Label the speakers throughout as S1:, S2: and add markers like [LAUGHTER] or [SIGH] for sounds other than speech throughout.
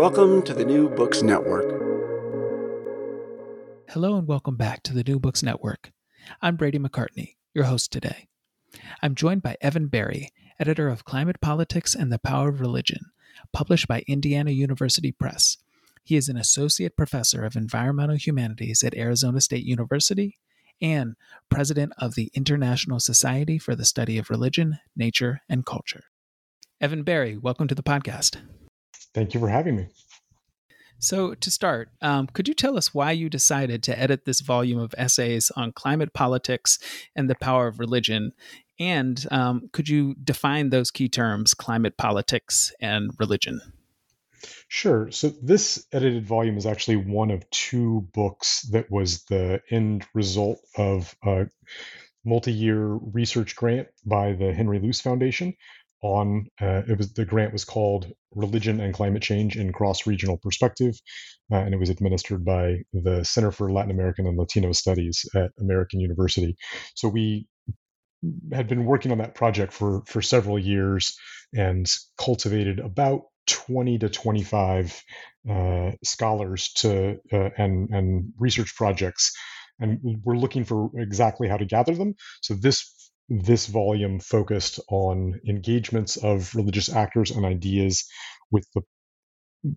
S1: Welcome to the New Books Network.
S2: Hello and welcome back to the New Books Network. I'm Brady McCartney, your host today. I'm joined by Evan Berry, editor of Climate Politics and the Power of Religion, published by Indiana University Press. He is an associate professor of environmental humanities at Arizona State University and president of the International Society for the Study of Religion, Nature, and Culture. Evan Berry, welcome to the podcast.
S3: Thank you for having me.
S2: So, to start, um, could you tell us why you decided to edit this volume of essays on climate politics and the power of religion? And um, could you define those key terms, climate politics and religion?
S3: Sure. So, this edited volume is actually one of two books that was the end result of a multi year research grant by the Henry Luce Foundation on uh, it was the grant was called religion and climate change in cross regional perspective uh, and it was administered by the center for latin american and latino studies at american university. So we had been working on that project for for several years and cultivated about 20 to 25 uh, scholars to uh, and and research projects and we're looking for exactly how to gather them. So this this volume focused on engagements of religious actors and ideas with the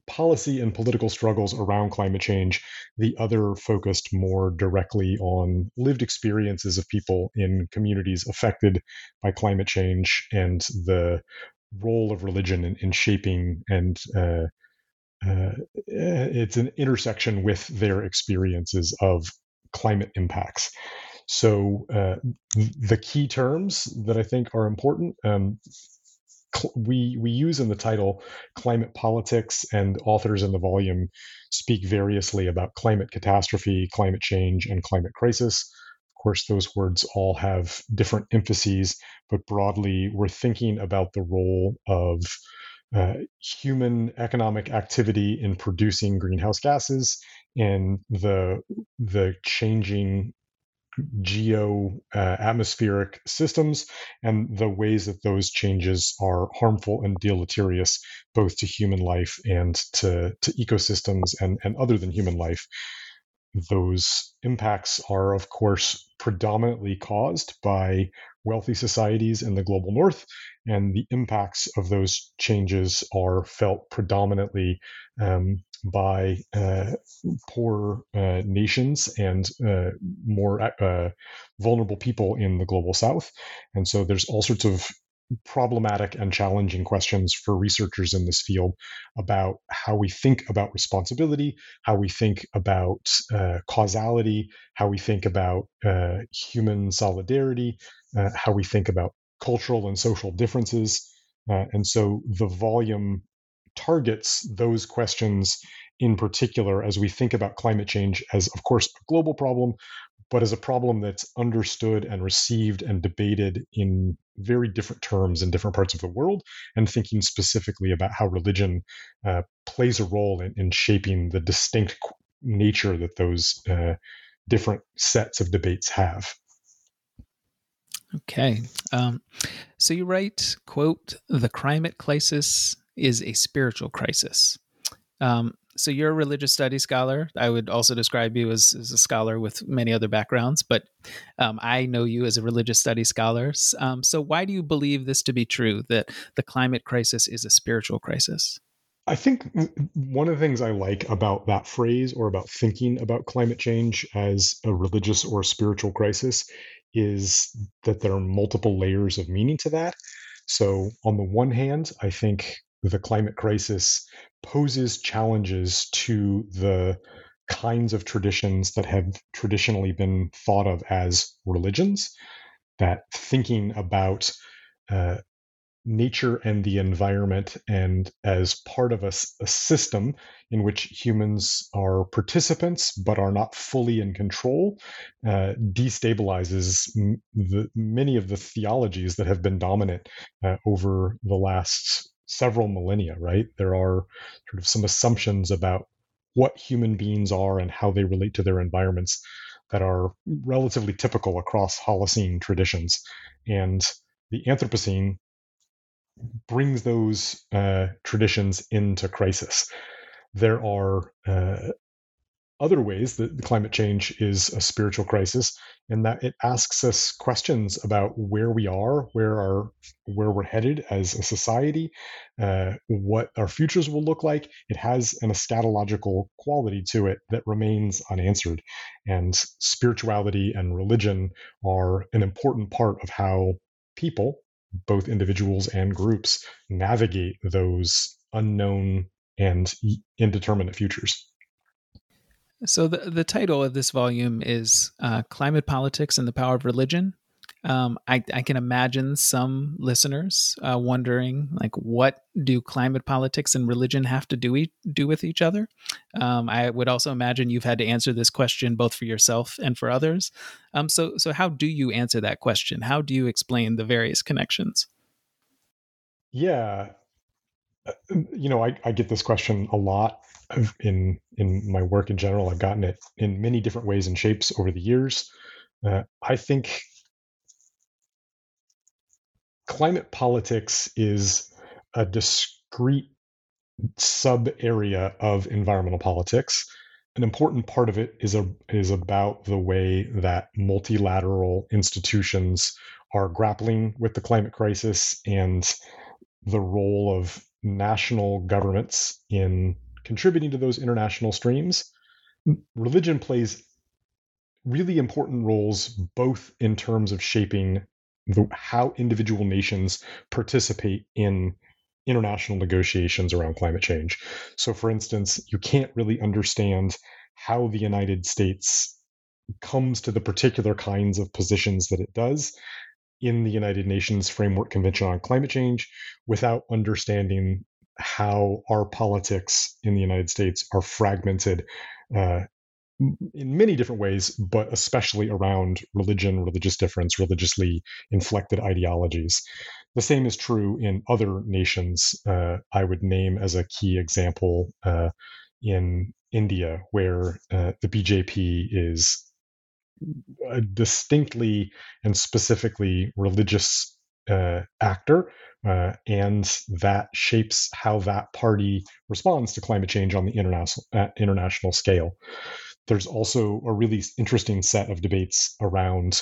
S3: policy and political struggles around climate change. The other focused more directly on lived experiences of people in communities affected by climate change and the role of religion in, in shaping and uh, uh, it's an intersection with their experiences of climate impacts. So uh, the key terms that I think are important. Um, we we use in the title climate politics, and authors in the volume speak variously about climate catastrophe, climate change, and climate crisis. Of course, those words all have different emphases, but broadly, we're thinking about the role of uh, human economic activity in producing greenhouse gases and the the changing geo uh, atmospheric systems and the ways that those changes are harmful and deleterious both to human life and to, to ecosystems and, and other than human life. Those impacts are of course predominantly caused by wealthy societies in the global north and the impacts of those changes are felt predominantly um, by uh, poor uh, nations and uh, more uh, vulnerable people in the global south. And so there's all sorts of problematic and challenging questions for researchers in this field about how we think about responsibility, how we think about uh, causality, how we think about uh, human solidarity, how we think about cultural and social differences. and so the volume targets those questions in particular as we think about climate change as, of course, a global problem, but as a problem that's understood and received and debated in very different terms in different parts of the world, and thinking specifically about how religion uh, plays a role in, in, shaping the distinct nature that those uh, different sets of debates have.
S2: Okay. Um, so you write, quote, the climate crisis is a spiritual crisis. Um, so you're a religious studies scholar. I would also describe you as, as a scholar with many other backgrounds, but um, I know you as a religious studies scholar. Um, so why do you believe this to be true, that the climate crisis is a spiritual crisis?
S3: I think one of the things I like about that phrase or about thinking about climate change as a religious or spiritual crisis is that there are multiple layers of meaning to that. So, on the one hand, I think the climate crisis poses challenges to the kinds of traditions that have traditionally been thought of as religions. That thinking about uh, nature and the environment and as part of a, a, system in which humans are participants but are not fully in control uh, destabilizes m- the, many of the theologies that have been dominant uh, over the last several millennia right? There are sort of some assumptions about what human beings are and how they relate to their environments that are relatively typical across holocene traditions. And the anthropocene brings those uh, traditions into crisis. There are uh, other ways that climate change is a spiritual crisis, in that it asks us questions about where we are, where our where we're headed as a society, uh, what our futures will look like. It has an eschatological quality to it that remains unanswered, and spirituality and religion are an important part of how people both individuals and groups navigate those unknown and indeterminate futures.
S2: So, the, the title of this volume is uh, Climate Politics and the Power of Religion. Um, I, I, can imagine some listeners uh, wondering, like, what do climate politics and religion have to do e- do with each other? Um, I would also imagine you've had to answer this question both for yourself and for others. Um, so, so how do you answer that question? How do you explain the various connections?
S3: Yeah, uh, you know, I, I get this question a lot in in my work in general. I've gotten it in many different ways and shapes over the years. Uh, I think climate politics is a discrete sub area of environmental politics. An important part of it is a is about the way that multilateral institutions are grappling with the climate crisis and the role of national governments in contributing to those international streams. Religion plays really important roles both in terms of shaping the, how individual nations participate in international negotiations around climate change. So, for instance, you can't really understand how the United States comes to the particular kinds of positions that it does in the United Nations Framework Convention on Climate Change without understanding how our politics in the United States are fragmented uh, in many different ways, but especially around religion, religious difference, religiously inflected ideologies. The same is true in other nations. Uh, I would name as a key example uh, in India, where uh, the BJP is a distinctly and specifically religious uh, actor. Uh, and that shapes how that party responds to climate change on the international uh, international scale. There's also a really interesting set of debates around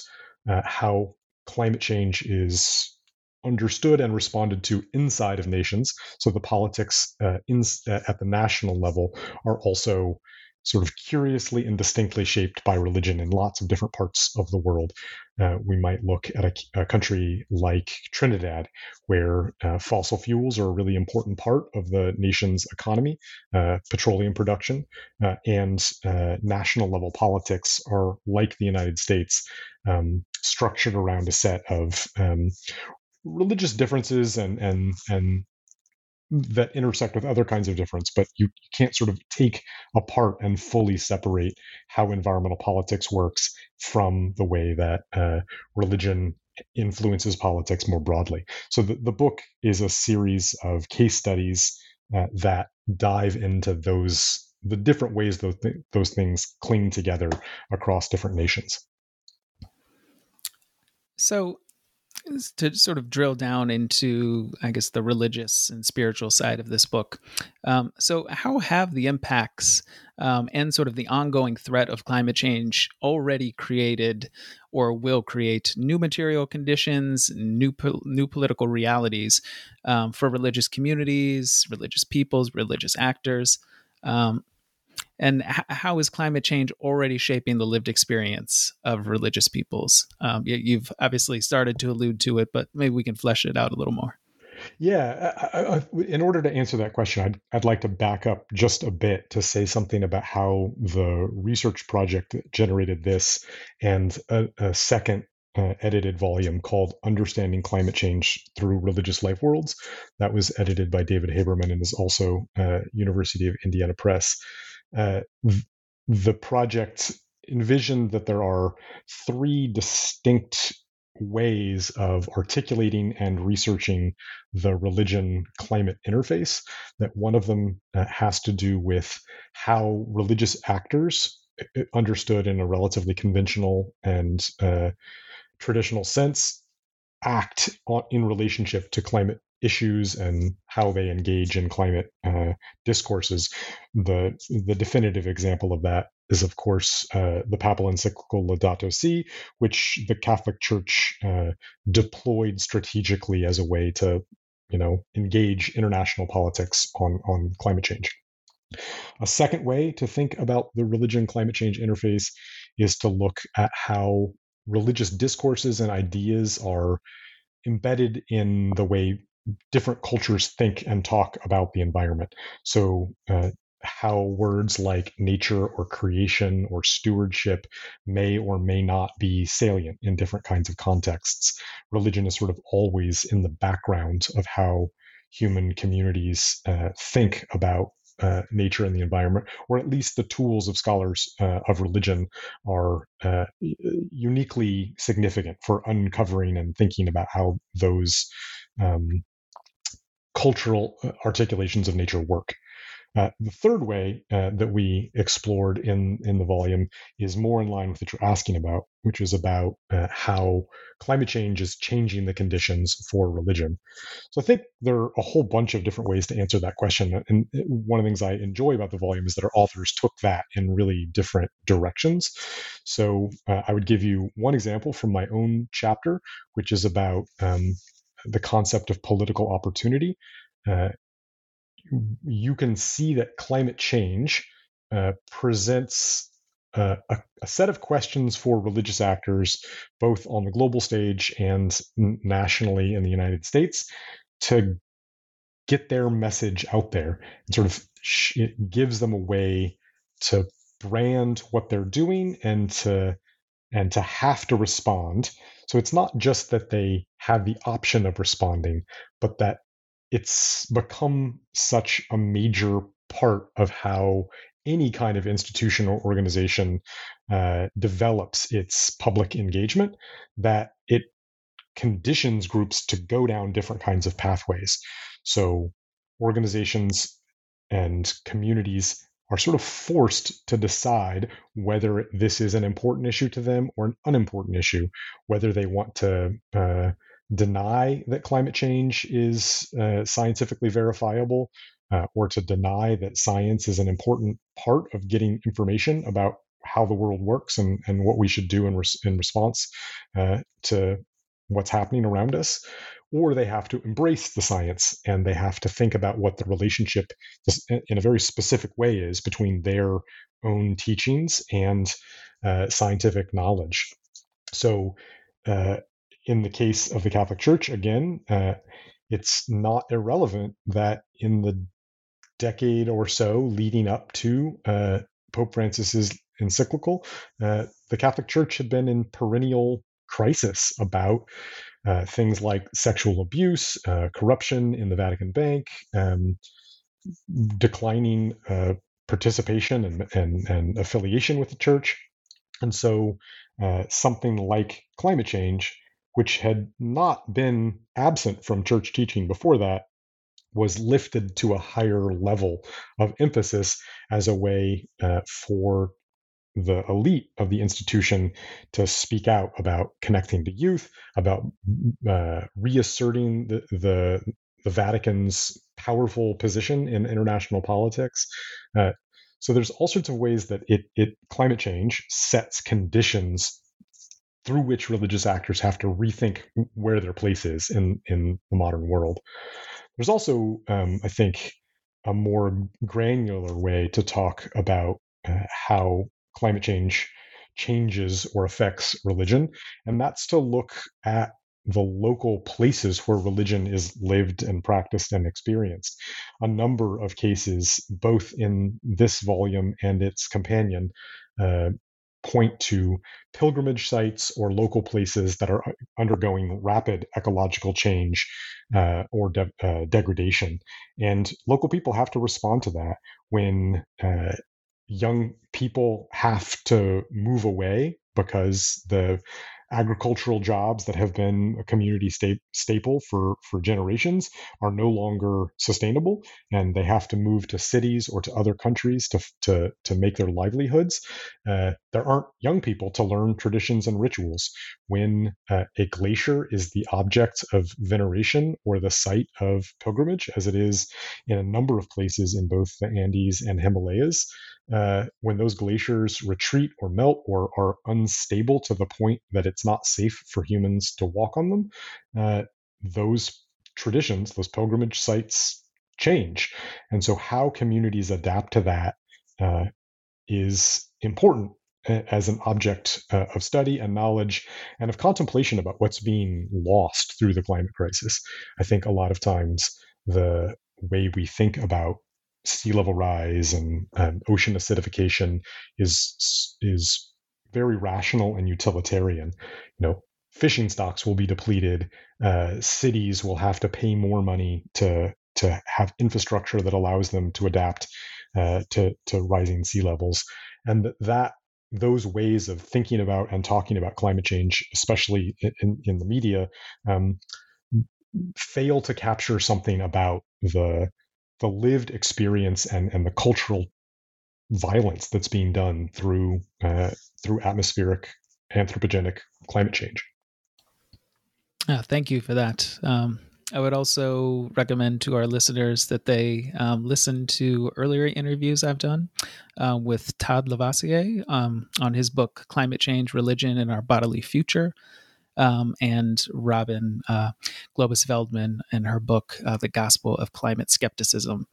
S3: uh, how climate change is understood and responded to inside of nations. So the politics uh, in, uh, at the national level are also sort of curiously and distinctly shaped by religion in lots of different parts of the world. Uh, we might look at a, a, country like Trinidad, where uh, fossil fuels are a really important part of the nation's economy, uh, petroleum production, uh, and uh, national level politics are like the United States, um, structured around a set of um, religious differences and and and that intersect with other kinds of difference, but you, can't sort of take apart and fully separate how environmental politics works from the way that uh, religion influences politics more broadly. So the, the book is a series of case studies uh, that dive into those the different ways those th- those things cling together across different nations.
S2: So to sort of drill down into, I guess, the religious and spiritual side of this book. Um, so, how have the impacts um, and sort of the ongoing threat of climate change already created or will create new material conditions, new po- new political realities um, for religious communities, religious peoples, religious actors? And h- how is climate change already shaping the lived experience of religious peoples? Um, you, have obviously started to allude to it, but maybe we can flesh it out a little more.
S3: Yeah, I, I, in order to answer that question, I'd, I'd like to back up just a bit to say something about how the research project generated this and a, a second uh, edited volume called Understanding Climate Change Through Religious Life Worlds. That was edited by David Haberman and is also uh, University of Indiana Press uh, the project envisioned that there are three distinct ways of articulating and researching the religion climate interface. That one of them uh, has to do with how religious actors, uh, understood in a relatively conventional and uh, traditional sense, act on, in relationship to climate issues and how they engage in climate uh, discourses. The the definitive example of that is, of course, uh, the papal encyclical Laudato Si, which the Catholic Church uh, deployed strategically as a way to, you know, engage international politics on on climate change. A second way to think about the religion climate change interface is to look at how religious discourses and ideas are embedded in the way different cultures think and talk about the environment. So, uh, how words like nature or creation or stewardship may or may not be salient in different kinds of contexts. Religion is sort of always in the background of how human communities uh, think about uh, nature and the environment, or at least the tools of scholars uh, of religion are uh, uniquely significant for uncovering and thinking about how those um, cultural uh, articulations of nature work. Uh, the third way uh, that we explored in, in the volume is more in line with what you're asking about, which is about uh, how climate change is changing the conditions for religion. So I think there are a whole bunch of different ways to answer that question. And one of the things I enjoy about the volume is that our authors took that in really different directions. So uh, I would give you one example from my own chapter, which is about um, the concept of political opportunity, uh, you can see that climate change uh, presents uh, a, a, set of questions for religious actors, both on the global stage and nationally in the United States, to get their message out there. And sort of sh- it gives them a way to brand what they're doing and to and to have to respond. So it's not just that they have the option of responding, but that it's become such a major part of how any kind of institution or organization uh, develops its public engagement that it conditions groups to go down different kinds of pathways. So organizations and communities are sort of forced to decide whether this is an important issue to them or an unimportant issue, whether they want to uh, deny that climate change is uh, scientifically verifiable uh, or to deny that science is an important part of getting information about how the world works and, and what we should do in, res- in response uh, to what's happening around us, or they have to embrace the science and they have to think about what the relationship in a very specific way is between their own teachings and uh, scientific knowledge. So, uh, in the case of the Catholic Church, again, uh, it's not irrelevant that in the decade or so leading up to uh, Pope Francis's encyclical, uh, the Catholic Church had been in perennial crisis about uh, things like sexual abuse, uh, corruption in the Vatican Bank, um, declining uh, participation and, and, and, affiliation with the church. And so uh, something like climate change, which had not been absent from church teaching before that, was lifted to a higher level of emphasis as a way uh, for the elite of the institution to speak out about connecting to youth, about uh, reasserting the, the, the Vatican's powerful position in international politics. Uh, so there's all sorts of ways that it, it climate change sets conditions through which religious actors have to rethink where their place is in in the modern world. There's also, um, I think, a more granular way to talk about uh, how climate change changes or affects religion, and that's to look at the local places where religion is lived and practiced and experienced. A number of cases, both in this volume and its companion, uh, point to pilgrimage sites or local places that are undergoing rapid ecological change uh, or de- uh, degradation. And local people have to respond to that when uh, young people have to move away because the agricultural jobs that have been a community sta- staple for, for generations are no longer sustainable and they have to move to cities or to other countries to, to, to make their livelihoods. Uh, there aren't young people to learn traditions and rituals. When uh, a glacier is the object of veneration or the site of pilgrimage, as it is in a number of places in both the Andes and Himalayas, uh, when those glaciers retreat or melt or are unstable to the point that it's not safe for humans to walk on them, uh, those traditions, those pilgrimage sites change. And so, how communities adapt to that uh, is important as an object uh, of study and knowledge and of contemplation about what's being lost through the climate crisis. I think a lot of times the way we think about sea level rise and um, ocean acidification is is very rational and utilitarian. You know, fishing stocks will be depleted. Uh, cities will have to pay more money to to have infrastructure that allows them to adapt uh, to to rising sea levels, and that those ways of thinking about and talking about climate change, especially in, in the media, um, fail to capture something about the the lived experience and, and the cultural violence that's being done through uh, through atmospheric anthropogenic climate change.
S2: Uh, thank you for that. Um, I would also recommend to our listeners that they um, listen to earlier interviews I've done uh, with Todd LeVasseur um, on his book Climate Change, Religion, and Our Bodily Future um, and Robin uh, Globus Veldman in her book, uh, The Gospel of Climate Skepticism,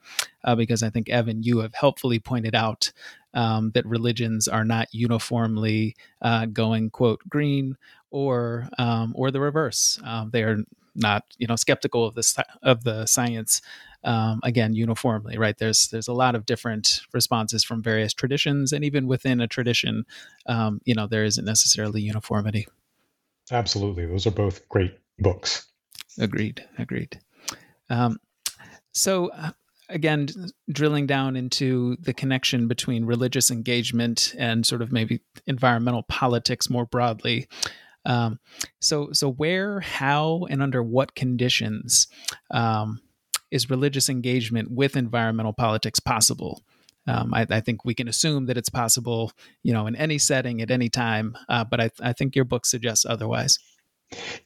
S2: uh, because I think, Evan, you have helpfully pointed out um, that religions are not uniformly uh, going, quote, green or um, or the reverse. Um, they are not, you know, skeptical of the, of the science um, again uniformly right there's there's a lot of different responses from various traditions and even within a tradition um, you know there isn't necessarily uniformity
S3: Absolutely. Those are both great books.
S2: Agreed. Agreed. Um, so, uh, again, drilling down into the connection between religious engagement and sort of maybe environmental politics more broadly. Um, so, so where, how, and under what conditions um, is religious engagement with environmental politics possible? Um, I, I, think we can assume that it's possible, you know, in any setting at any time. Uh, but I, I, think your book suggests otherwise.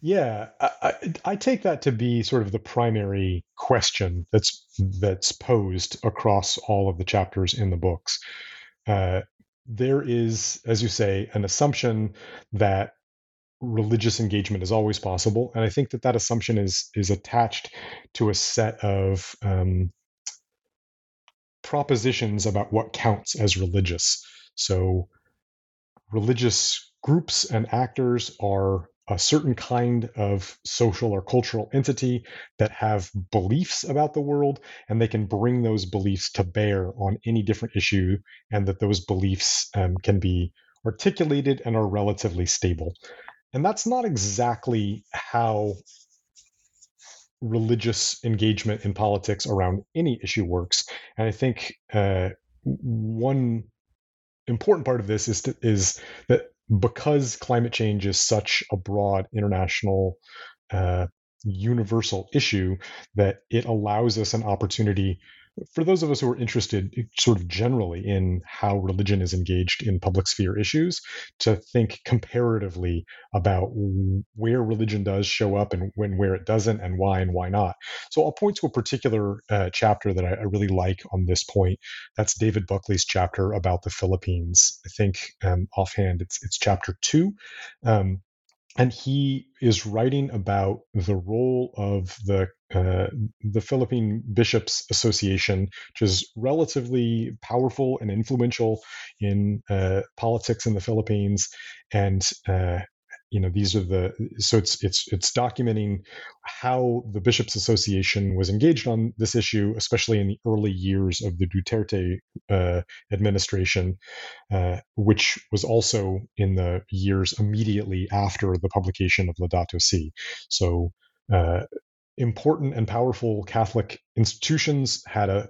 S3: Yeah, I, I, take that to be sort of the primary question that's that's posed across all of the chapters in the books. Uh, there is, as you say, an assumption that religious engagement is always possible, and I think that that assumption is is attached to a set of um, propositions about what counts as religious. So, religious groups and actors are a certain kind of social or cultural entity that have beliefs about the world, and they can bring those beliefs to bear on any different issue, and that those beliefs um, can be articulated and are relatively stable. and that's not exactly how religious engagement in politics around any issue works. And I think uh, one important part of this is to, is that because climate change is such a broad international uh, universal issue that it allows us an opportunity for those of us who are interested sort of generally in how religion is engaged in public sphere issues to think comparatively about where religion does show up and when where it doesn't and why and why not. So i'll point to a particular uh, chapter that I, I, really like on this point. That's david buckley's chapter about the philippines. I think um, offhand it's, it's chapter two. Um, and he is writing about the role of the uh, the Philippine Bishops Association, which is relatively powerful and influential in uh, politics in the Philippines, and uh, you know these are the so it's it's it's documenting how the bishops association was engaged on this issue especially in the early years of the duterte uh, administration uh, which was also in the years immediately after the publication of laudato si. So uh, important and powerful catholic institutions had a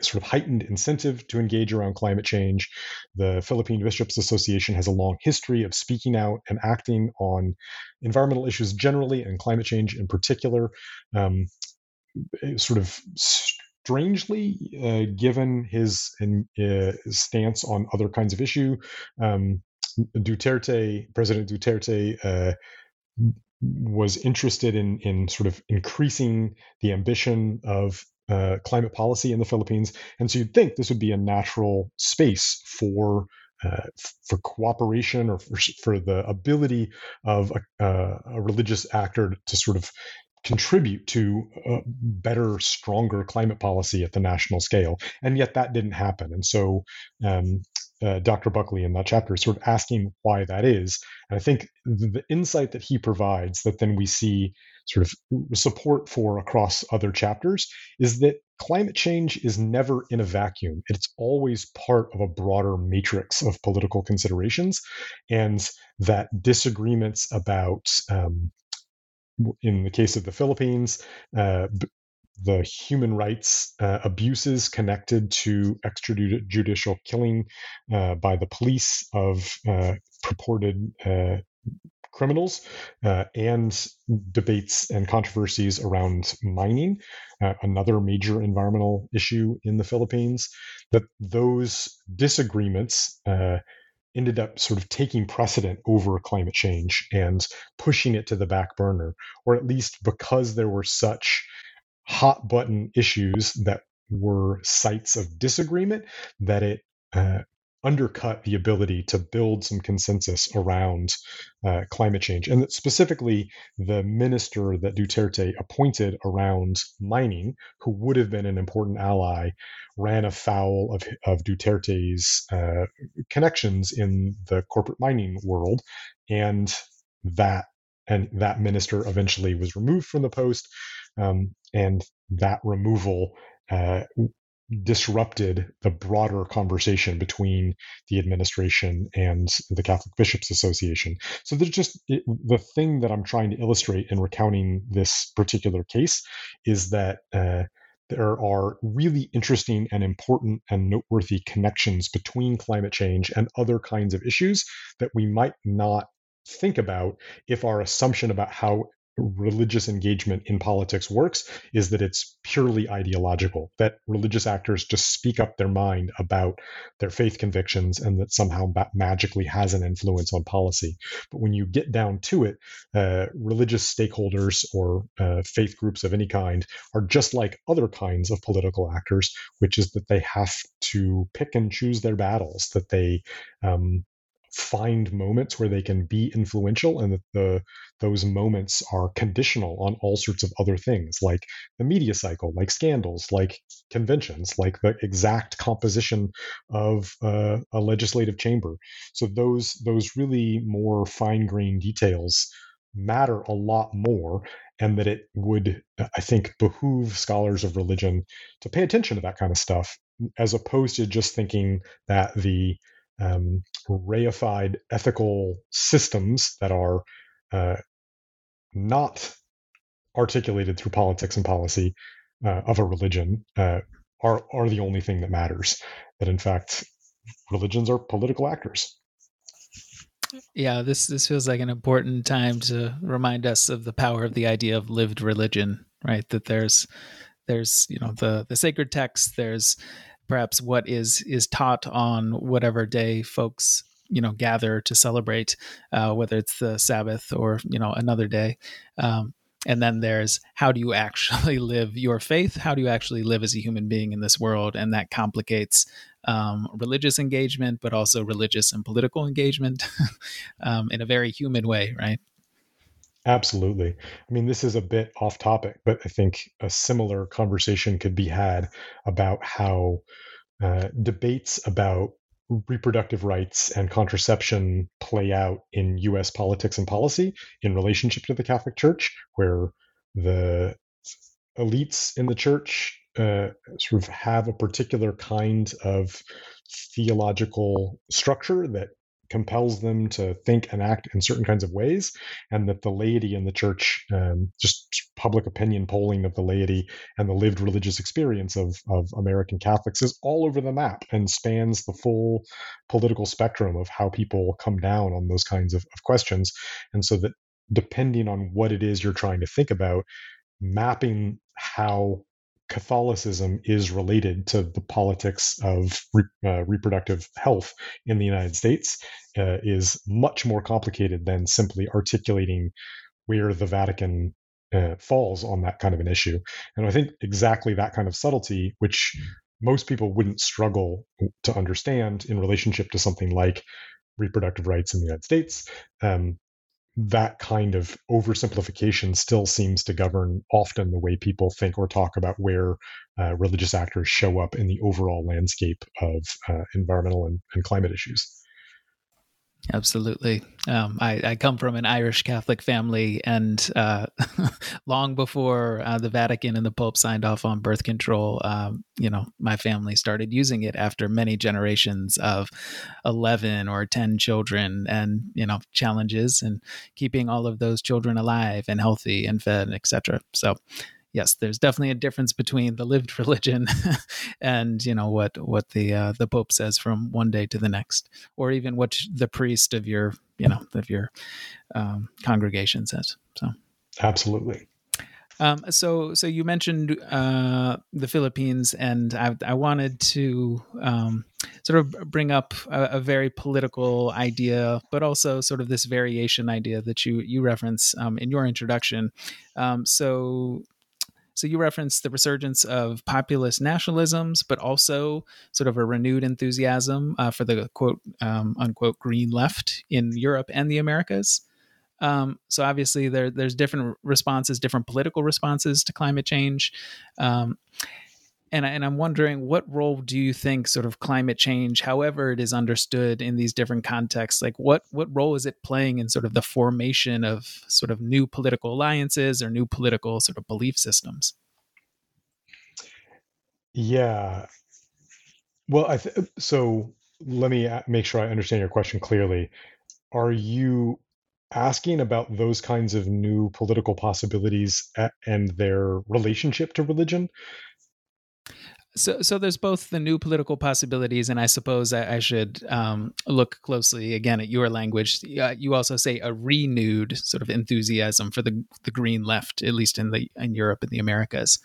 S3: sort of heightened incentive to engage around climate change. The Philippine Bishops Association has a long history of speaking out and acting on environmental issues generally and climate change in particular. Um, sort of strangely, uh, given his uh, stance on other kinds of issue, um, Duterte, President Duterte, uh, was interested in in sort of increasing the ambition of uh, climate policy in the Philippines, and so you'd think this would be a natural space for uh, for cooperation or for, for, the ability of a, uh, a, religious actor to sort of contribute to a better, stronger climate policy at the national scale. And yet that didn't happen. And so um, uh, Dr. Buckley in that chapter sort of asking why that is. And I think the, the insight that he provides that then we see sort of support for across other chapters is that climate change is never in a vacuum. It's always part of a broader matrix of political considerations, and that disagreements about, um, in the case of the Philippines, uh, the human rights uh, abuses connected to extrajudicial killing uh, by the police of uh, purported uh, criminals uh, and debates and controversies around mining, uh, another major environmental issue in the Philippines, that those disagreements uh, ended up sort of taking precedent over climate change and pushing it to the back burner, or at least because there were such hot button issues that were sites of disagreement that it uh, undercut the ability to build some consensus around uh, climate change. And that specifically, the minister that Duterte appointed around mining, who would have been an important ally, ran afoul of, of Duterte's uh, connections in the corporate mining world. And that and that minister eventually was removed from the post. Um, and that removal uh, disrupted the broader conversation between the administration and the Catholic Bishops Association. So there's just it, the thing that I'm trying to illustrate in recounting this particular case is that uh, there are really interesting and important and noteworthy connections between climate change and other kinds of issues that we might not think about if our assumption about how religious engagement in politics works is that it's purely ideological, that religious actors just speak up their mind about their faith convictions and that somehow that magically has an influence on policy. But when you get down to it, uh, religious stakeholders or uh, faith groups of any kind are just like other kinds of political actors, which is that they have to pick and choose their battles, that they um, find moments where they can be influential and that the those moments are conditional on all sorts of other things like the media cycle like scandals like conventions like the exact composition of uh, a legislative chamber. So those those really more fine-grained details matter a lot more and that it would i think behoove scholars of religion to pay attention to that kind of stuff as opposed to just thinking that the um, reified ethical systems that are uh, not articulated through politics and policy uh, of a religion uh, are are the only thing that matters. That in fact, religions are political actors.
S2: Yeah, this this feels like an important time to remind us of the power of the idea of lived religion, right? That there's there's you know the the sacred text, there's perhaps what is is taught on whatever day folks you know gather to celebrate, uh, whether it's the Sabbath or you know another day. Um, and then there's how do you actually [LAUGHS] live your faith? How do you actually live as a human being in this world? And that complicates um, religious engagement but also religious and political engagement [LAUGHS] um, in a very human way right
S3: absolutely. I mean this is a bit off topic but i think a similar conversation could be had about how uh, debates about reproductive rights and contraception play out in US politics and policy in relationship to the Catholic Church, where the elites in the church uh, sort of have a particular kind of theological structure that compels them to think and act in certain kinds of ways, and that the laity in the church, um, just public opinion polling of the laity and the lived religious experience of, of American Catholics is all over the map and spans the full political spectrum of how people come down on those kinds of, of questions. And so that depending on what it is you're trying to think about, mapping how Catholicism is related to the politics of re, uh, reproductive health in the United States uh, is much more complicated than simply articulating where the Vatican uh, falls on that kind of an issue. And I think exactly that kind of subtlety, which most people wouldn't struggle to understand in relationship to something like reproductive rights in the United States, um, that kind of oversimplification still seems to govern often the way people think or talk about where uh, religious actors show up in the overall landscape of uh, environmental and, and climate issues.
S2: Absolutely. Um, I, I, come from an Irish Catholic family, and uh, [LAUGHS] long before uh, the Vatican and the Pope signed off on birth control, um, you know, my family started using it after many generations of 11 or 10 children and, you know, challenges and keeping all of those children alive and healthy and fed, etc. So, yes, there's definitely a difference between the lived [LAUGHS] religion and you know what what the uh, the Pope says from one day to the next, or even what the priest of your you know of your um, congregation says. So
S3: absolutely.
S2: Um, so, so you mentioned uh, the Philippines, and I, I wanted to um, sort of bring up a, a, very political idea, but also sort of this variation idea that you you reference um, in your introduction. Um, so, so you referenced the resurgence of populist nationalisms, but also sort of a renewed enthusiasm uh, for the quote um, unquote green left in Europe and the Americas. Um, so obviously there, there's different responses, different political responses to climate change. Um, and, and I'm wondering what role do you think sort of climate change, however it is understood in these different contexts, like what what role is it playing in sort of the formation of sort of new political alliances or new political sort of belief systems?
S3: Yeah. Well, I th- so let me make sure I understand your question clearly. Are you asking about those kinds of new political possibilities and their relationship to religion?
S2: So, so there's both the new political possibilities, and I suppose I, I should um, look closely again at your language. Uh, you also say a renewed sort of enthusiasm for the the green left, at least in the in Europe and the Americas.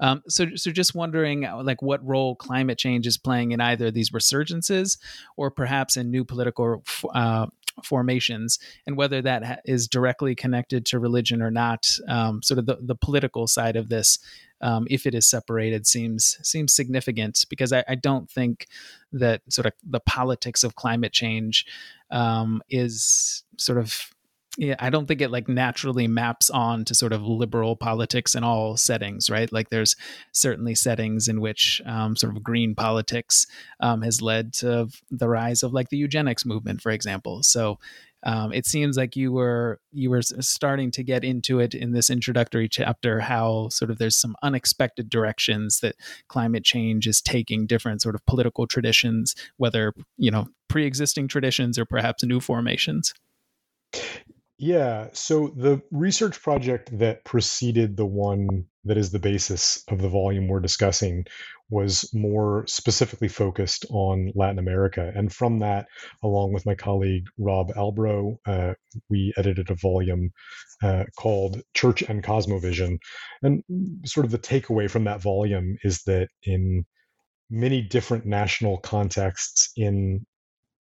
S2: Um, so, so just wondering, uh, like, what role climate change is playing in either these resurgences, or perhaps in new political uh, formations and whether that ha- is directly connected to religion or not. Um, sort of the, the political side of this, um, if it is separated, seems seems significant because I, I, don't think that sort of the politics of climate change um, is sort of yeah, I don't think it like naturally maps on to sort of liberal politics in all settings, right? Like there's certainly settings in which um, sort of green politics um, has led to the rise of like the eugenics movement, for example. So um, it seems like you were you were starting to get into it in this introductory chapter how sort of there's some unexpected directions that climate change is taking different sort of political traditions whether you know pre-existing traditions or perhaps new formations
S3: Yeah. So the research project that preceded the one that is the basis of the volume we're discussing was more specifically focused on Latin America. And from that, along with my colleague Rob Albro, uh, we edited a volume uh, called Church and Cosmovision. And sort of the takeaway from that volume is that in many different national contexts in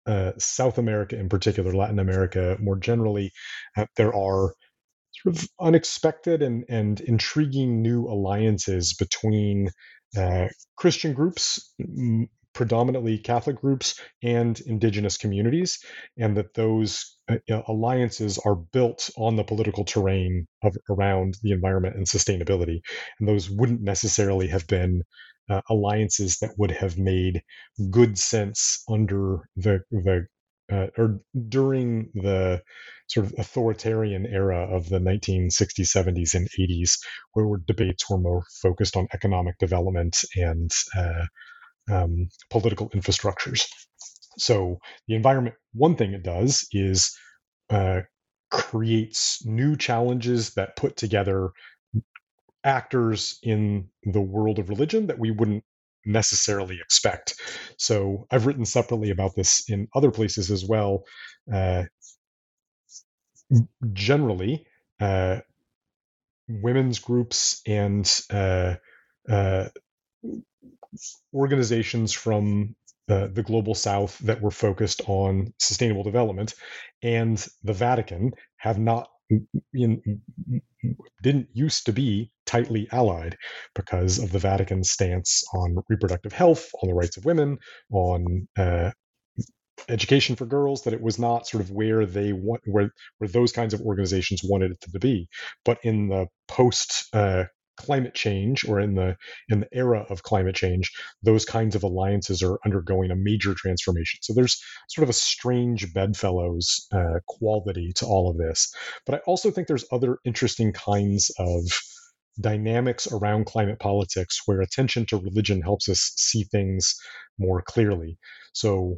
S3: uh, South America in particular, Latin America more generally, uh, there are sort of unexpected and, and intriguing new alliances between uh, Christian groups, predominantly Catholic groups, and indigenous communities, and that those uh, alliances are built on the political terrain of around the environment and sustainability. And those wouldn't necessarily have been uh, alliances that would have made good sense under the the uh, or during the sort of authoritarian era of the 1960s, 70s, and 80s, where debates were more focused on economic development and uh, um, political infrastructures. So the environment, one thing it does is uh, creates new challenges that put together actors in the world of religion that we wouldn't necessarily expect. So I've written separately about this in other places as well. Uh, generally, uh, women's groups and uh, uh organizations from the global south that were focused on sustainable development and the Vatican have not in, didn't used to be tightly allied because of the Vatican's stance on reproductive health, on the rights of women, on uh, education for girls. That it was not sort of where they want where where those kinds of organizations wanted it to be. But in the post uh, climate change or in the in the era of climate change those kinds of alliances are undergoing a major transformation. So there's sort of a strange bedfellows uh, quality to all of this. But i also think there's other interesting kinds of dynamics around climate politics where attention to religion helps us see things more clearly. So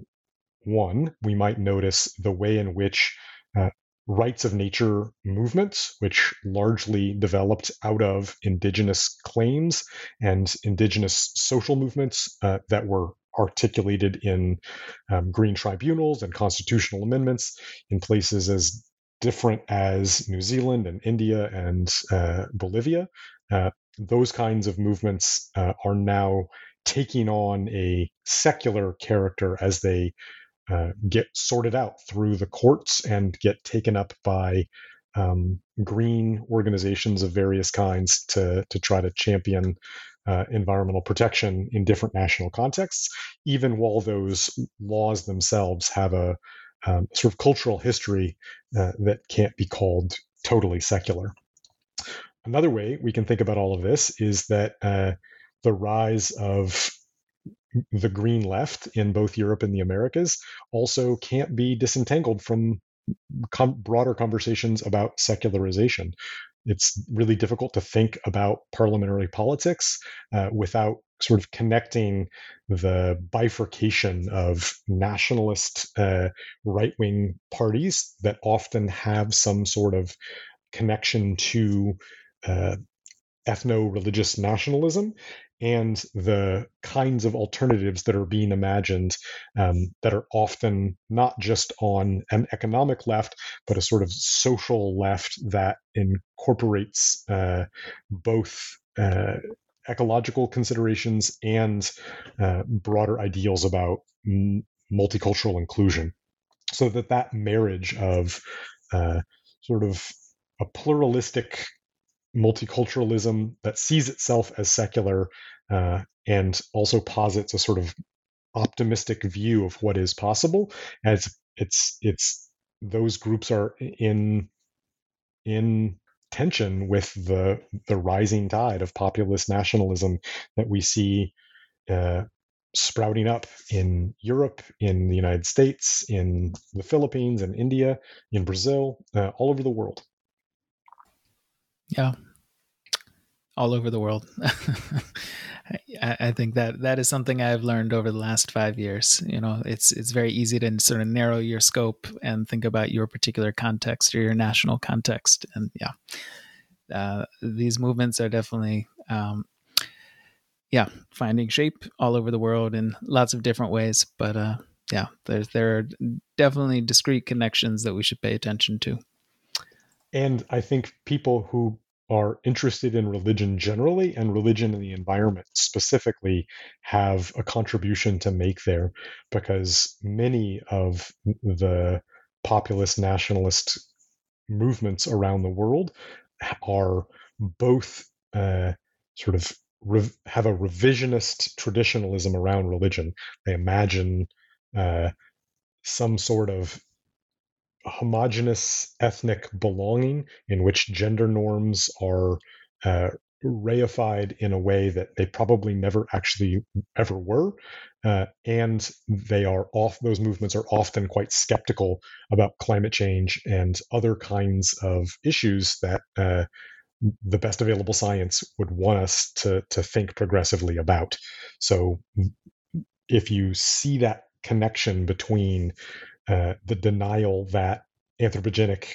S3: one we might notice the way in which uh, rights of nature movements, which largely developed out of indigenous claims and indigenous social movements uh, that were articulated in um, green tribunals and constitutional amendments in places as different as New Zealand and India and uh, Bolivia. Uh, those kinds of movements uh, are now taking on a secular character as they uh, get sorted out through the courts and get taken up by um, green organizations of various kinds to to try to champion uh, environmental protection in different national contexts, even while those laws themselves have a um, sort of cultural history uh, that can't be called totally secular. Another way we can think about all of this is that uh, the rise of the green left in both Europe and the Americas also can't be disentangled from com- broader conversations about secularization. It's really difficult to think about parliamentary politics uh, without sort of connecting the bifurcation of nationalist uh, right wing parties that often have some sort of connection to uh, ethno religious nationalism and the kinds of alternatives that are being imagined um, that are often not just on an economic left, but a sort of social left that incorporates uh, both. Uh, ecological considerations and uh, broader ideals about m- multicultural inclusion so that that marriage of uh, sort of a pluralistic multiculturalism that sees itself as secular uh, and also posits a sort of optimistic view of what is possible as it's it's those groups are in in tension with the the rising tide of populist nationalism that we see uh, sprouting up in Europe, in the United States, in the Philippines, in India, in Brazil, uh, all over the world.
S2: Yeah. All over the world. [LAUGHS] I, I think that that is something I've learned over the last five years. You know, it's it's very easy to sort of narrow your scope and think about your particular context or your national context. And yeah, uh, these movements are definitely, um, yeah, finding shape all over the world in lots of different ways. But uh, yeah, there's there are definitely discrete connections that we should pay attention to.
S3: And I think people who are interested in religion generally and religion in the environment specifically have a contribution to make there because many of the populist nationalist movements around the world are both uh, sort of rev- have a revisionist traditionalism around religion. They imagine uh, some sort of homogenous ethnic belonging in which gender norms are uh, reified in a way that they probably never actually ever were uh, and they are off those movements are often quite skeptical about climate change and other kinds of issues that uh, the best available science would want us to to think progressively about. So if you see that connection between uh, the denial that anthropogenic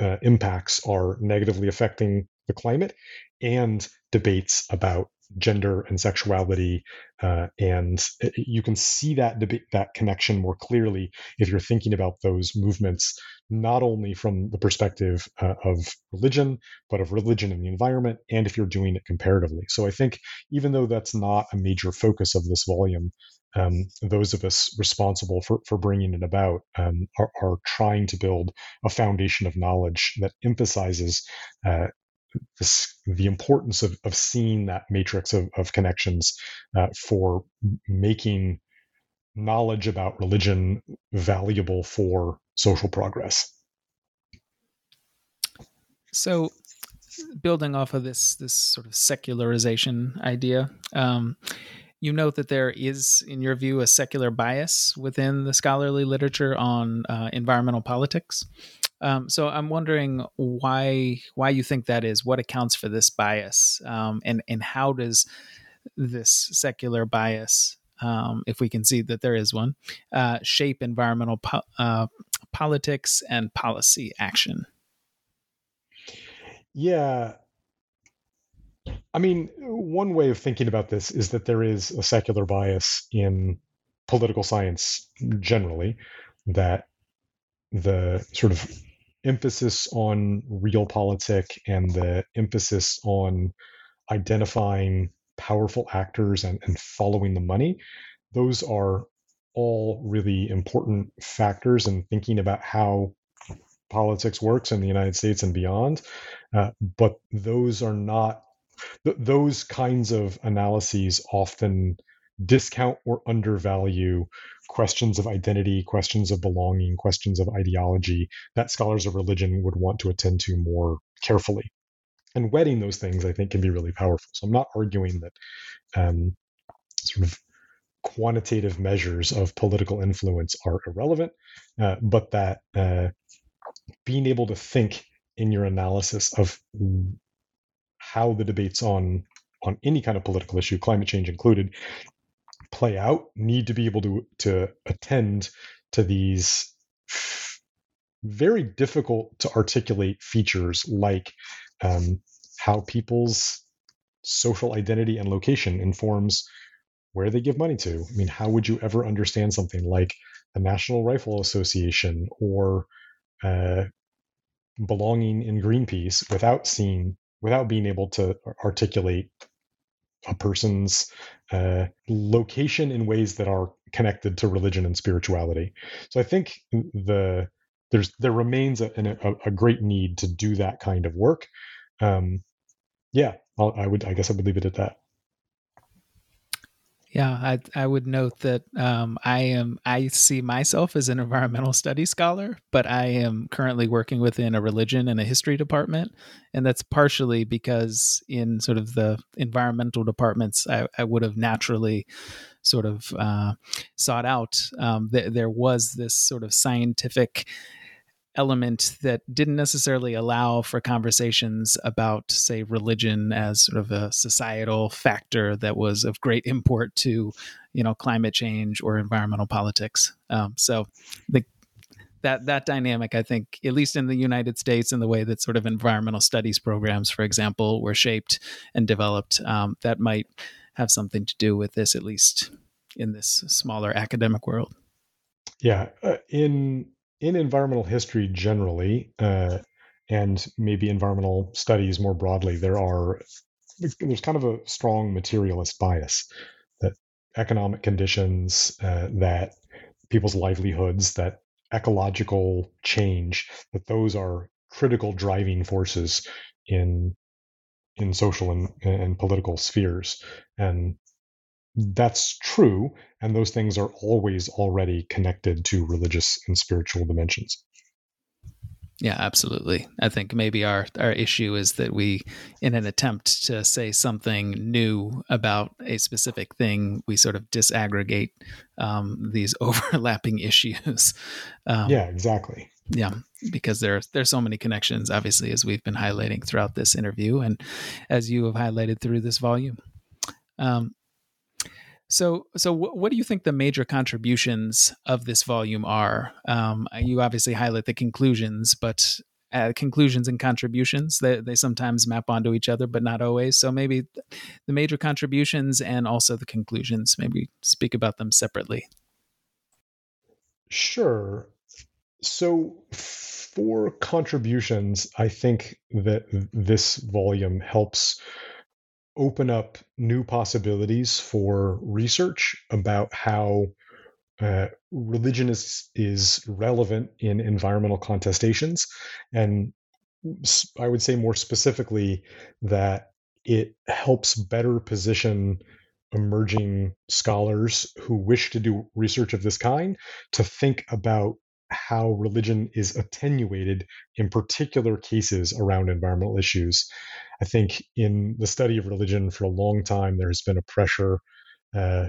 S3: uh, impacts are negatively affecting the climate and debates about gender and sexuality uh, and uh, you can see that debate that connection more clearly if you're thinking about those movements not only from the perspective uh, of religion but of religion and the environment and if you're doing it comparatively. So i think even though that's not a major focus of this volume um, those of us responsible for, for bringing it about um, are, are, trying to build a foundation of knowledge that emphasizes uh, this, the importance of, of seeing that matrix of, of connections uh, for making knowledge about religion valuable for social progress.
S2: So, building off of this this sort of secularization idea, um, you note that there is, in your view, a secular bias within the scholarly literature on uh, environmental politics. Um, so I'm wondering why why you think that is. What accounts for this bias, um, and and how does this secular bias, um, if we can see that there is one, uh, shape environmental po- uh, politics and policy action?
S3: Yeah, I mean, one way of thinking about this is that there is a secular bias in political science generally, that the sort of emphasis on realpolitik and the emphasis on identifying powerful actors and, and following the money, those are all really important factors in thinking about how politics works in the United States and beyond. Uh, but those are not th- those kinds of analyses often discount or undervalue questions of identity, questions of belonging, questions of ideology that scholars of religion would want to attend to more carefully. And wedding those things, I think, can be really powerful. So I'm not arguing that um, sort of quantitative measures of political influence are irrelevant, uh, but that uh, being able to think in your analysis of how the debates on on any kind of political issue, climate change included, play out, need to be able to to attend to these very difficult to articulate features like um, how people's social identity and location informs where they give money to. I mean, how would you ever understand something like the National Rifle Association or uh, belonging in Greenpeace without seeing without being able to articulate a person's uh, location in ways that are connected to religion and spirituality. So I think the there's there remains a, a, a great need to do that kind of work. Um, yeah, I'll, I would I guess I would leave it at that.
S2: Yeah, I I would note that um, I am I see myself as an environmental studies scholar, but I am currently working within a religion and a history department, and that's partially because in sort of the environmental departments, I, I would have naturally sort of uh, sought out. Um, th- there was this sort of scientific element that didn't necessarily allow for conversations about, say, religion as sort of a societal factor that was of great import to, you know, climate change or environmental politics. Um, so the that that dynamic, I think, at least in the United States, in the way that sort of environmental studies programs, for example, were shaped and developed, um, that might have something to do with this, at least in this smaller academic world.
S3: Yeah, uh, in in environmental history generally, uh, and maybe environmental studies more broadly, there are there's kind of a strong materialist bias that economic conditions, uh, that people's livelihoods, that ecological change, that those are critical driving forces in in social and, and political spheres. And that's true. And those things are always already connected to religious and spiritual dimensions.
S2: Yeah, absolutely. I think maybe our our issue is that we, in an attempt to say something new about a specific thing, we sort of disaggregate um, these [LAUGHS] overlapping issues.
S3: Um, yeah, exactly.
S2: Yeah, because there there's so many connections, obviously, as we've been highlighting throughout this interview, and as you have highlighted through this volume. Um, so, so what do you think the major contributions of this volume are? Um, you obviously highlight the conclusions, but uh, conclusions and contributions they, they sometimes map onto each other, but not always. So maybe the major contributions and also the conclusions. Maybe speak about them separately.
S3: Sure. So for contributions, I think that this volume helps open up new possibilities for research about how uh, religion is is relevant in environmental contestations, and I would say more specifically that it helps better position emerging scholars who wish to do research of this kind to think about how religion is attenuated in particular cases around environmental issues. I think in the study of religion for a long time, there has been a pressure. Uh,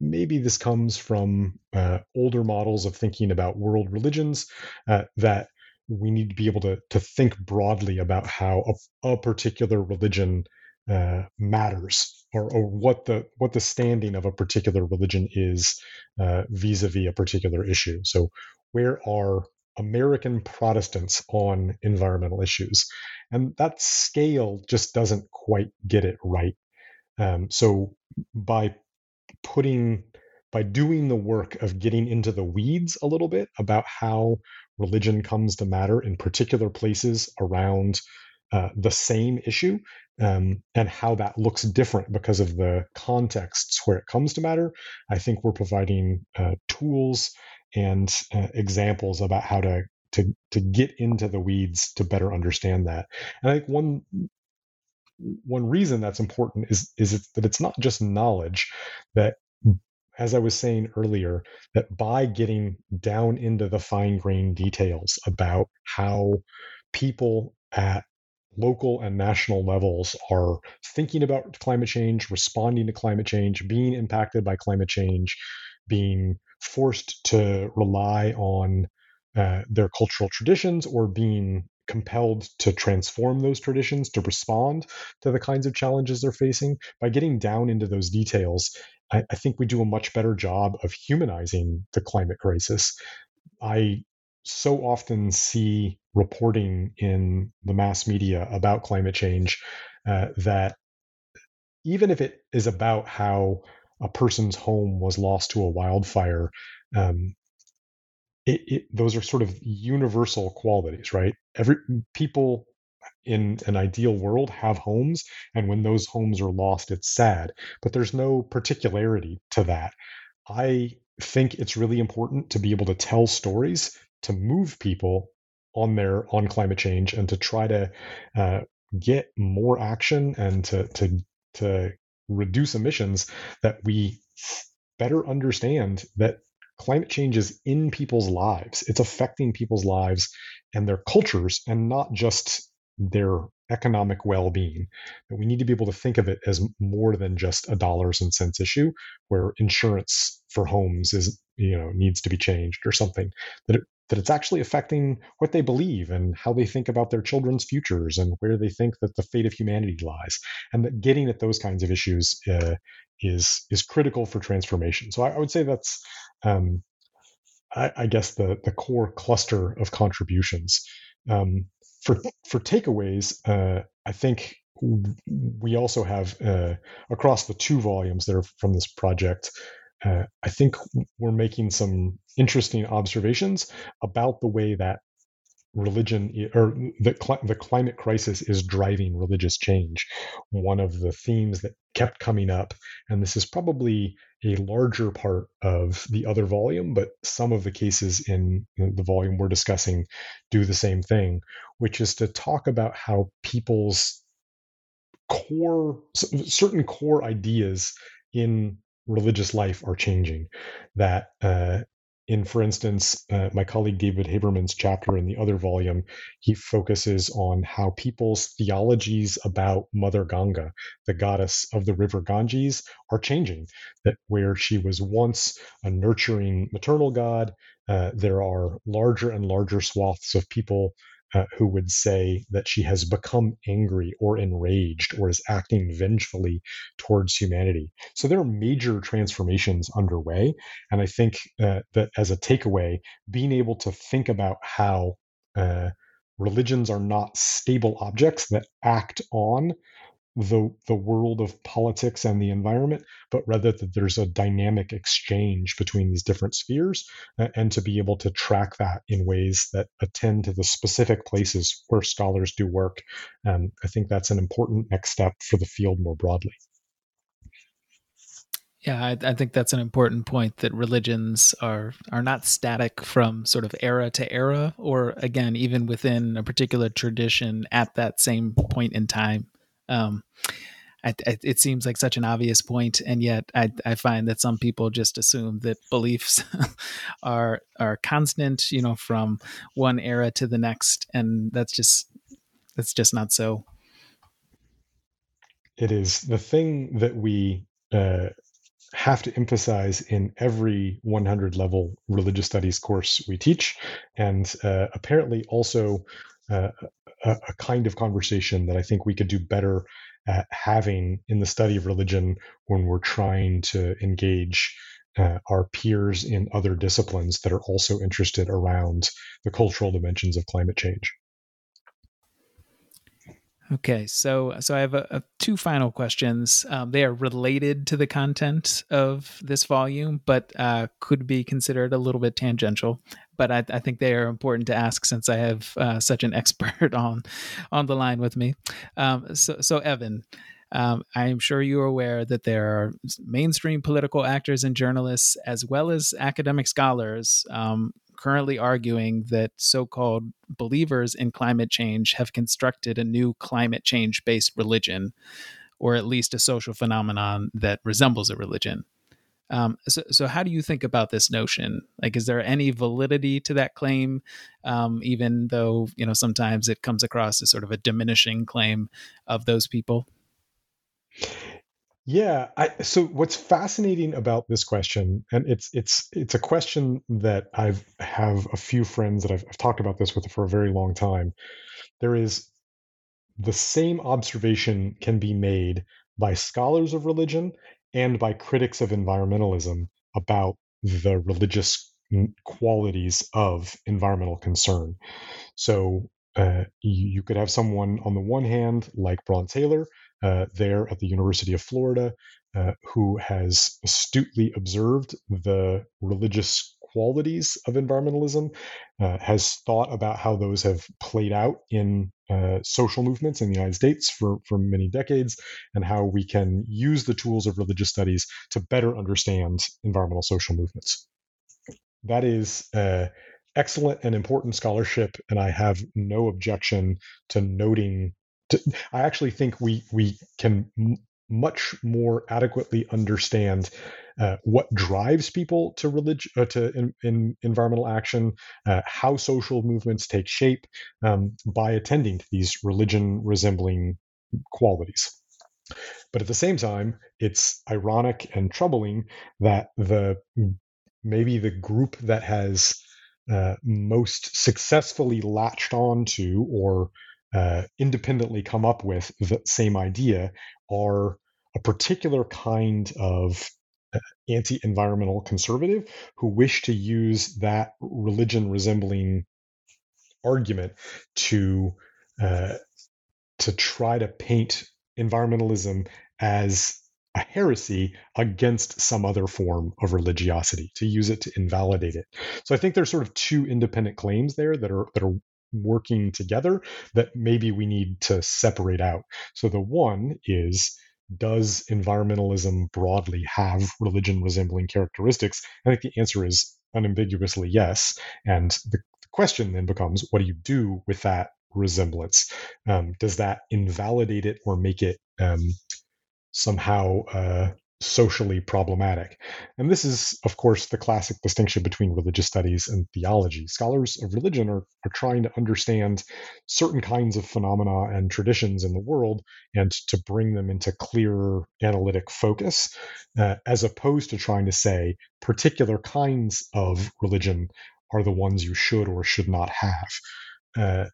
S3: maybe this comes from uh, older models of thinking about world religions uh, that we need to be able to, to think broadly about how a, a particular religion uh, matters or, or what the what the standing of a particular religion is uh, vis-a-vis a particular issue. So where are American Protestants on environmental issues? And that scale just doesn't quite get it right. Um, so by putting by doing the work of getting into the weeds a little bit about how religion comes to matter in particular places around uh, the same issue um, and how that looks different because of the contexts where it comes to matter. I think we're providing uh, tools and uh, examples about how to to to get into the weeds to better understand that. And I think one one reason that's important is is it's, that it's not just knowledge that as I was saying earlier, that by getting down into the fine grained details about how people at local and national levels are thinking about climate change, responding to climate change, being impacted by climate change, being forced to rely on uh, their cultural traditions or being compelled to transform those traditions to respond to the kinds of challenges they're facing. By getting down into those details, I, I think we do a much better job of humanizing the climate crisis. I so often see reporting in the mass media about climate change uh, that even if it is about how a person's home was lost to a wildfire, um, it, it, those are sort of universal qualities, right? Every people in an ideal world have homes, and when those homes are lost, it's sad. But there's no particularity to that. I think it's really important to be able to tell stories to move people on their on climate change and to try to uh, get more action and to to to reduce emissions that we better understand that climate change is in people's lives. It's affecting people's lives and their cultures and not just their economic well-being. That we need to be able to think of it as more than just a dollars and cents issue where insurance for homes is you know needs to be changed or something. That it, that it's actually affecting what they believe and how they think about their children's futures and where they think that the fate of humanity lies, and that getting at those kinds of issues uh, is is critical for transformation. So I, I would say that's, um, I, I, guess, the the core cluster of contributions. Um, for for takeaways, uh, I think we also have uh, across the two volumes that are from this project uh, I think we're making some interesting observations about the way that religion or the, cl- the climate crisis is driving religious change. One of the themes that kept coming up, and this is probably a larger part of the other volume, but some of the cases in the volume we're discussing do the same thing, which is to talk about how people's core, certain core ideas in religious life are changing. That uh, in, for instance, uh, my colleague David Haberman's chapter in the other volume, he focuses on how people's theologies about Mother Ganga, the goddess of the river Ganges, are changing. That where she was once a nurturing maternal god, uh, there are larger and larger swaths of people uh, who would say that she has become angry or enraged or is acting vengefully towards humanity. So there are major transformations underway. And I think uh, that as a takeaway, being able to think about how uh, religions are not stable objects that act on the the world of politics and the environment, but rather that there's a dynamic exchange between these different spheres, uh, and to be able to track that in ways that attend to the specific places where scholars do work. Um, I think that's an important next step for the field more broadly.
S2: Yeah, I, I, think that's an important point that religions are are not static from sort of era to era, or again, even within a particular tradition at that same point in time. Um, I, I, it seems like such an obvious point, and yet I, I find that some people just assume that beliefs [LAUGHS] are are constant, you know, from one era to the next, and that's just that's just not so.
S3: It is the thing that we uh, have to emphasize in every 100 level religious studies course we teach, and uh, apparently also a, kind of conversation that I think we could do better at having in the study of religion when we're trying to engage uh, our peers in other disciplines that are also interested around the cultural dimensions of climate change.
S2: Okay, so so I have a, a two final questions. Um, they are related to the content of this volume, but uh, could be considered a little bit tangential. But I, I think they are important to ask since I have uh, such an [LAUGHS] expert on on the line with me. Um, so, so Evan, um, I am sure you are aware that there are mainstream political actors and journalists, as well as academic scholars, um, currently arguing that so called believers in climate change have constructed a new climate change based religion, or at least a social phenomenon that resembles a religion. Um, so, so, how do you think about this notion? Like, is there any validity to that claim, um, even though you know sometimes it comes across as sort of a diminishing claim of those people?
S3: Yeah. I, so what's fascinating about this question, and it's it's it's a question that I've have a few friends that I've, I've talked about this with for a very long time. There is the same observation can be made by scholars of religion and by critics of environmentalism about the religious qualities of environmental concern. So uh, you, could have someone on the one hand, like Bron Taylor, uh, there at the University of Florida, uh, who has astutely observed the religious qualities of environmentalism, uh, has thought about how those have played out in uh, social movements in the United States for, for many decades, and how we can use the tools of religious studies to better understand environmental social movements. That is uh, excellent and important scholarship, and I have no objection to noting to, I actually think we we can m- much more adequately understand uh, what drives people to religion uh, to in, in environmental action, uh, how social movements take shape um, by attending to these religion resembling qualities. But at the same time, it's ironic and troubling that the maybe the group that has uh, most successfully latched onto or uh, independently come up with the same idea are a particular kind of anti environmental conservative who wish to use that religion resembling argument to uh, to try to paint environmentalism as a heresy against some other form of religiosity to use it to invalidate it. So i think there's sort of two independent claims there that are that are working together that maybe we need to separate out. So the one is does environmentalism broadly have religion resembling characteristics? I think the answer is unambiguously yes. And the, the question then becomes what do you do with that resemblance? Um, does that invalidate it or make it um, somehow uh, socially problematic. And this is, of course, the classic distinction between religious studies and theology. Scholars of religion are, are trying to understand certain kinds of phenomena and traditions in the world and to bring them into clearer analytic focus, uh, as opposed to trying to say particular kinds of religion are the ones you should or should not have. Uh,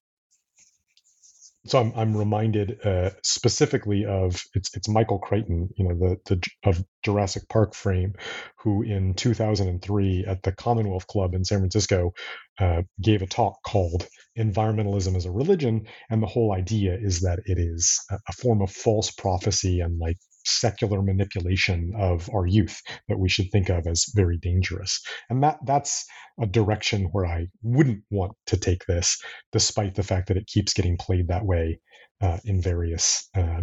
S3: so I'm I'm reminded uh, specifically of it's it's Michael Crichton, you know, the the of Jurassic Park frame, who in 2003 at the Commonwealth Club in San Francisco uh, gave a talk called "Environmentalism as a Religion," and the whole idea is that it is a, a form of false prophecy and like secular manipulation of our youth that we should think of as very dangerous. And that that's a direction where I wouldn't want to take this, despite the fact that it keeps getting played that way uh, in various uh,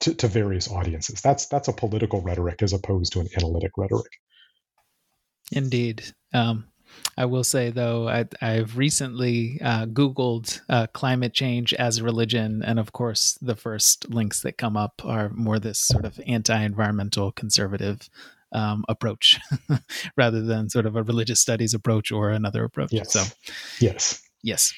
S3: to, to various audiences. That's that's a political rhetoric as opposed to an analytic rhetoric.
S2: Indeed. Um, I will say though, I, have recently uh, Googled uh, climate change as a religion, and of course, the first links that come up are more this sort of anti-environmental conservative um, approach, [LAUGHS] rather than sort of a religious studies approach or another approach.
S3: Yes.
S2: So,
S3: yes.
S2: Yes.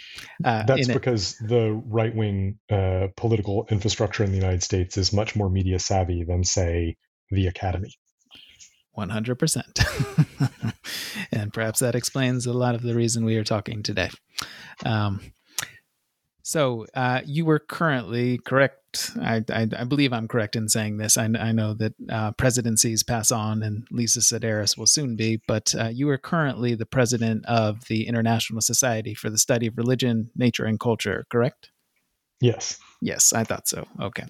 S3: Uh, That's because it, the right wing uh, political infrastructure in the United States is much more media savvy than, say, the academy.
S2: 100%. [LAUGHS] and perhaps that explains a lot of the reason we are talking today. Um, so uh, you were currently correct. I, I, I, believe I'm correct in saying this. I, I know that uh, presidencies pass on, and Lisa Sideris will soon be. But uh, you are currently the president of the International Society for the Study of Religion, Nature, and Culture. Correct?
S3: Yes.
S2: Yes, I thought so. Okay.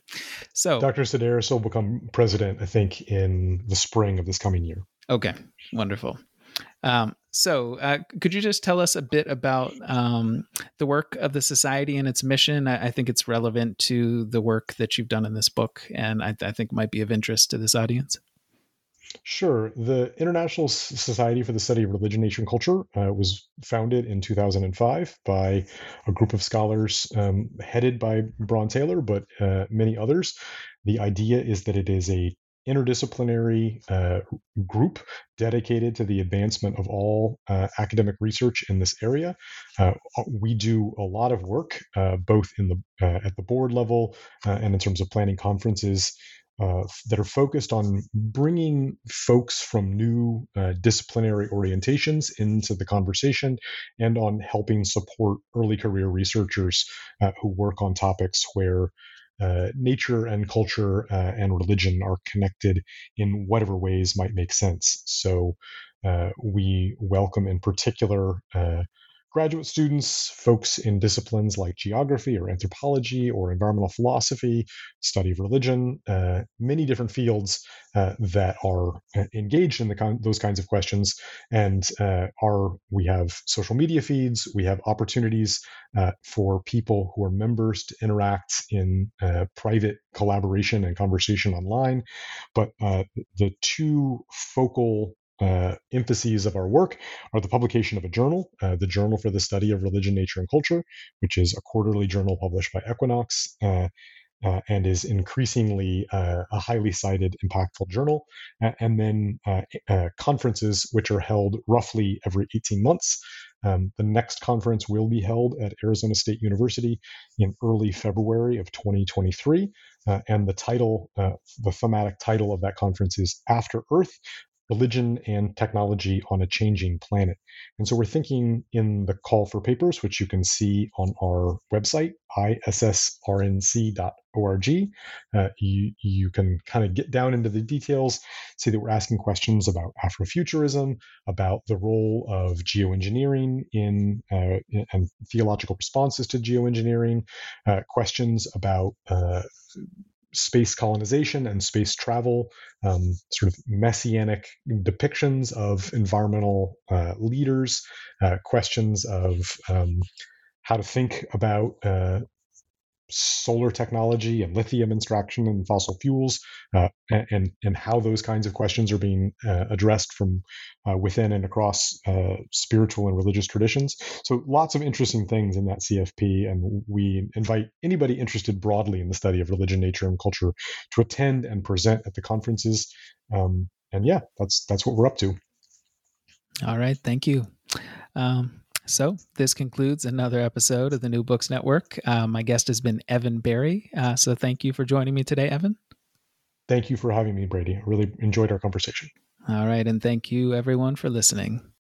S2: So
S3: Dr. Sideris will become president, I think, in the spring of this coming year.
S2: Okay. Wonderful. Um, so, uh, could you just tell us a bit about um, the work of the society and its mission? I, I, think it's relevant to the work that you've done in this book, and I, I think might be of interest to this audience.
S3: Sure. The International Society for the Study of Religion, Nature, and Culture uh, was founded in 2005 by a group of scholars um, headed by Bron Taylor, but uh, many others. The idea is that it is a interdisciplinary uh, group dedicated to the advancement of all uh, academic research in this area. Uh, we do a lot of work, uh, both in the uh, at the board level uh, and in terms of planning conferences uh, that are focused on bringing folks from new uh, disciplinary orientations into the conversation and on helping support early career researchers uh, who work on topics where uh, nature and culture uh, and religion are connected in whatever ways might make sense. So we welcome, in particular, graduate students, folks in disciplines like geography or anthropology or environmental philosophy, study of religion, uh, many different fields uh, that are uh, engaged in con- those kinds of questions. And uh, are we have social media feeds, we have opportunities uh, for people who are members to interact in uh, private collaboration and conversation online. But the two focal uh, emphases of our work are the publication of a journal, uh, the Journal for the Study of Religion, Nature, and Culture, which is a quarterly journal published by Equinox. Uh, uh and is increasingly uh, a highly cited, impactful journal. and then uh, conferences, which are held roughly every 18 months. Um, the next conference will be held at Arizona State University in early February of 2023. and the title, the thematic title of that conference is After Earth religion and technology on a changing planet. And so we're thinking in the call for papers, which you can see on our website, issrnc.org. Uh, you, you can kind of get down into the details, see that we're asking questions about Afrofuturism, about the role of geoengineering in uh, and theological responses to geoengineering, uh, questions about uh, space colonization and space travel, um, sort of messianic depictions of environmental uh, leaders, uh, questions of um, how to think about uh, solar technology and lithium extraction and fossil fuels, uh, and and how those kinds of questions are being uh, addressed from uh, within and across uh, spiritual and religious traditions. So lots of interesting things in that CFP, and we invite anybody interested broadly in the study of religion, nature, and culture to attend and present at the conferences. Um, and yeah, that's that's what we're up to.
S2: All right, thank you. Um, so, this concludes another episode of the New Books Network. Uh, my guest has been Evan Berry. Uh, so, thank you for joining me today, Evan.
S3: Thank you for having me, Brady. I really enjoyed our conversation.
S2: All right. And thank you, everyone, for listening.